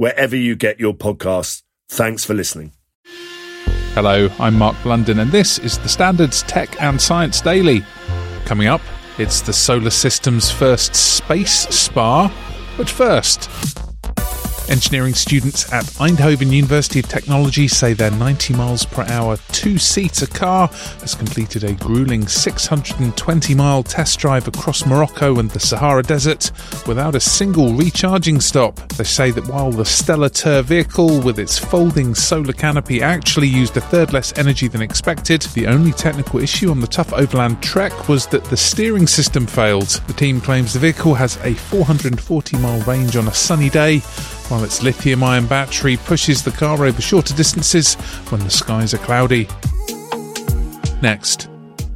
wherever you get your podcasts. Thanks for listening. Hello, I'm Mark Blunden, and this is the Standards Tech and Science Daily. Coming up, it's the solar system's first space spa. But first, Engineering students at Eindhoven University of Technology say their 90 miles per hour two seater car has completed a grueling 620 mile test drive across Morocco and the Sahara Desert without a single recharging stop. They say that while the Stella Terra vehicle with its folding solar canopy actually used a third less energy than expected, the only technical issue on the tough overland trek was that the steering system failed. The team claims the vehicle has a 440 mile range on a sunny day while its lithium ion battery pushes the car over shorter distances when the skies are cloudy. Next,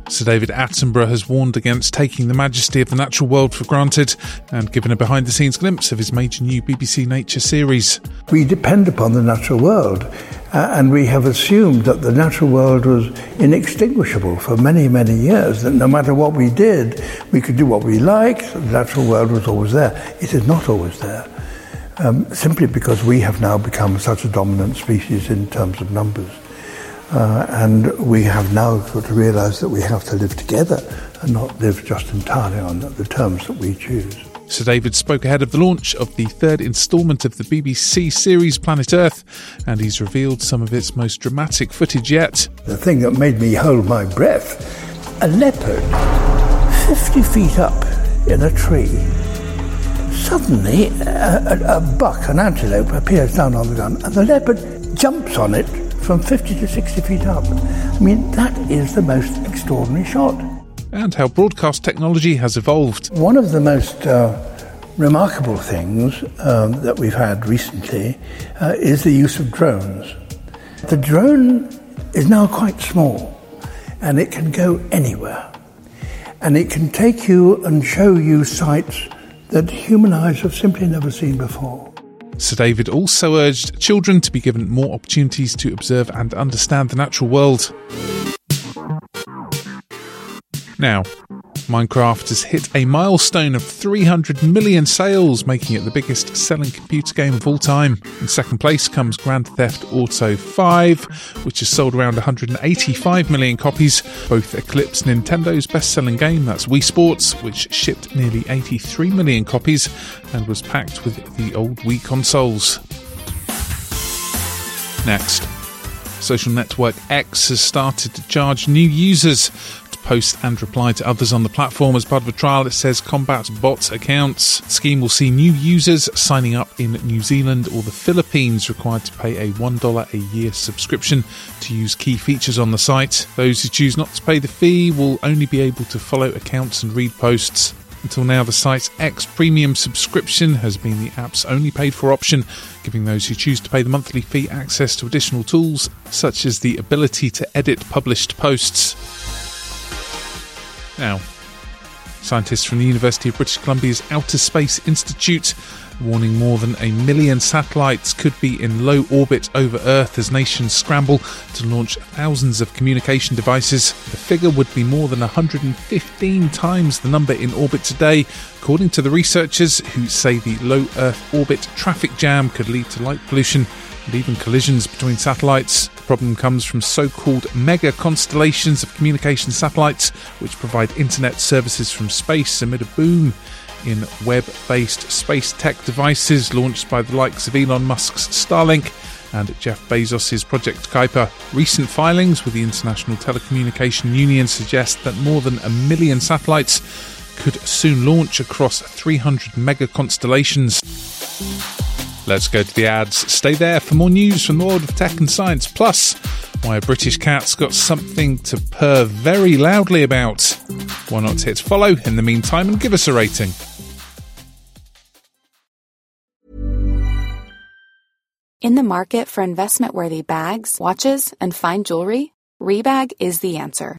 Sir David Attenborough has warned against taking the majesty of the natural world for granted and given a behind the scenes glimpse of his major new BBC Nature series. We depend upon the natural world, uh, and we have assumed that the natural world was inextinguishable for many, many years, that no matter what we did, we could do what we liked, the natural world was always there. It is not always there um, simply because we have now become such a dominant species in terms of numbers. Uh, and we have now got to realize that we have to live together and not live just entirely on the terms that we choose. Sir David spoke ahead of the launch of the third instalment of the BBC series Planet Earth, and he's revealed some of its most dramatic footage yet. The thing that made me hold my breath a leopard 50 feet up in a tree Suddenly, a, a, a, buck, an antelope, appears down on the gun, and the leopard jumps on it from 50 to 60 feet up. I mean, that is the most extraordinary shot. And how broadcast technology has evolved. One of the most uh, remarkable things um, that we've had recently uh, is the use of drones. The drone is now quite small and it can go anywhere. And it can take you and show you sites that human eyes have simply never seen before. Sir David also urged children to be given more opportunities to observe and understand the natural world. Now, Minecraft has hit a milestone of 300 million sales, making it the biggest selling computer game of all time. In second place comes Grand Theft Auto 5, which has sold around 185 million copies. Both eclipse Nintendo's best selling game, that's Wii Sports, which shipped nearly 83 million copies and was packed with the old Wii consoles. Next. Social network X has started to charge new users post and reply to others on the platform. As part of a trial, it says combat bot accounts. The scheme will see new users signing up in New Zealand or the Philippines required to pay a $1 a year subscription to use key features on the site. Those who choose not to pay the fee will only be able to follow accounts and read posts. Until now, the site's X Premium subscription has been the app's only paid for option, giving those who choose to pay the monthly fee access to additional tools, such as the ability to edit published posts. Now, scientists from the University of British Columbia's Outer Space Institute warning more than a million satellites could be in low orbit over Earth as nations scramble to launch thousands of communication devices. The figure would be more than 115 times the number in orbit today, according to the researchers who say the low Earth orbit traffic jam could lead to light pollution and even collisions between satellites. The problem comes from so called mega constellations of communication satellites, which provide internet services from space amid a boom in web based space tech devices launched by the likes of Elon Musk's Starlink and Jeff Bezos' Project Kuiper. Recent filings with the International Telecommunication Union suggest that more than a million satellites could soon launch across 300 mega constellations. Let's go to the ads. Stay there for more news from the world of tech and science. Plus, why a British cat's got something to purr very loudly about. Why not hit follow in the meantime and give us a rating? In the market for investment worthy bags, watches, and fine jewelry, Rebag is the answer.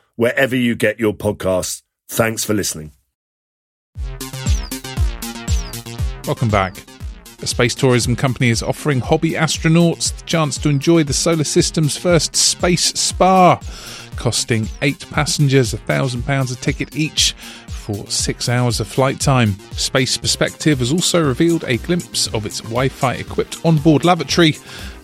wherever you get your podcasts. Thanks for listening. Welcome back. A space tourism company is offering hobby astronauts the chance to enjoy the solar system's first space spa, costing eight passengers £1,000 a ticket each for six hours of flight time. Space Perspective has also revealed a glimpse of its Wi Fi equipped onboard lavatory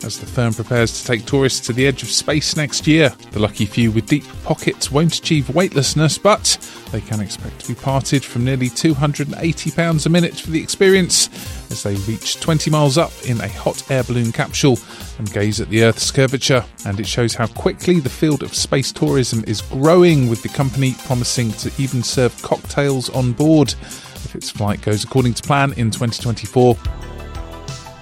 as the firm prepares to take tourists to the edge of space next year. The lucky few with deep pockets won't achieve weightlessness, but they can expect to be parted from nearly £280 a minute for the experience as they reach 20 miles up in a hot air balloon capsule and gaze at the Earth's curvature. And it shows how quickly the field of space tourism is growing, with the company promising to even serve cocktails on board if its flight goes according to plan in 2024.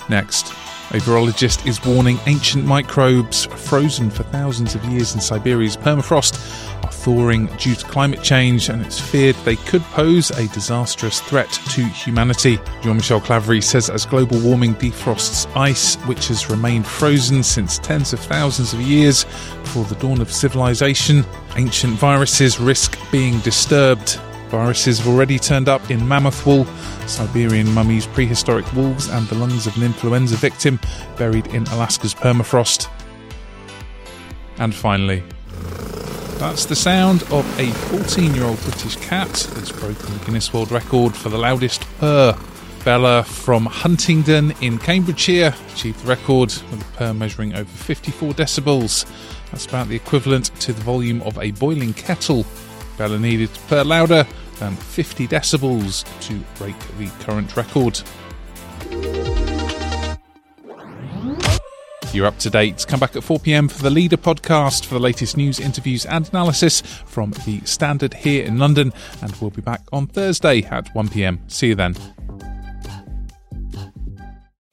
Next. A virologist is warning ancient microbes frozen for thousands of years in Siberia's permafrost are thawing due to climate change, and it's feared they could pose a disastrous threat to humanity. Jean Michel Claverie says as global warming defrosts ice, which has remained frozen since tens of thousands of years before the dawn of civilization, ancient viruses risk being disturbed. Viruses have already turned up in mammoth wool, Siberian mummies, prehistoric wolves, and the lungs of an influenza victim buried in Alaska's permafrost. And finally, that's the sound of a 14 year old British cat that's broken the Guinness World Record for the loudest purr. Bella from Huntingdon in Cambridgeshire achieved the record with a purr measuring over 54 decibels. That's about the equivalent to the volume of a boiling kettle. Bella needed to purr louder than 50 decibels to break the current record. You're up to date. Come back at 4 pm for the Leader podcast for the latest news, interviews, and analysis from the Standard here in London. And we'll be back on Thursday at 1 pm. See you then.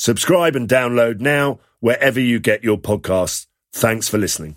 Subscribe and download now wherever you get your podcasts. Thanks for listening.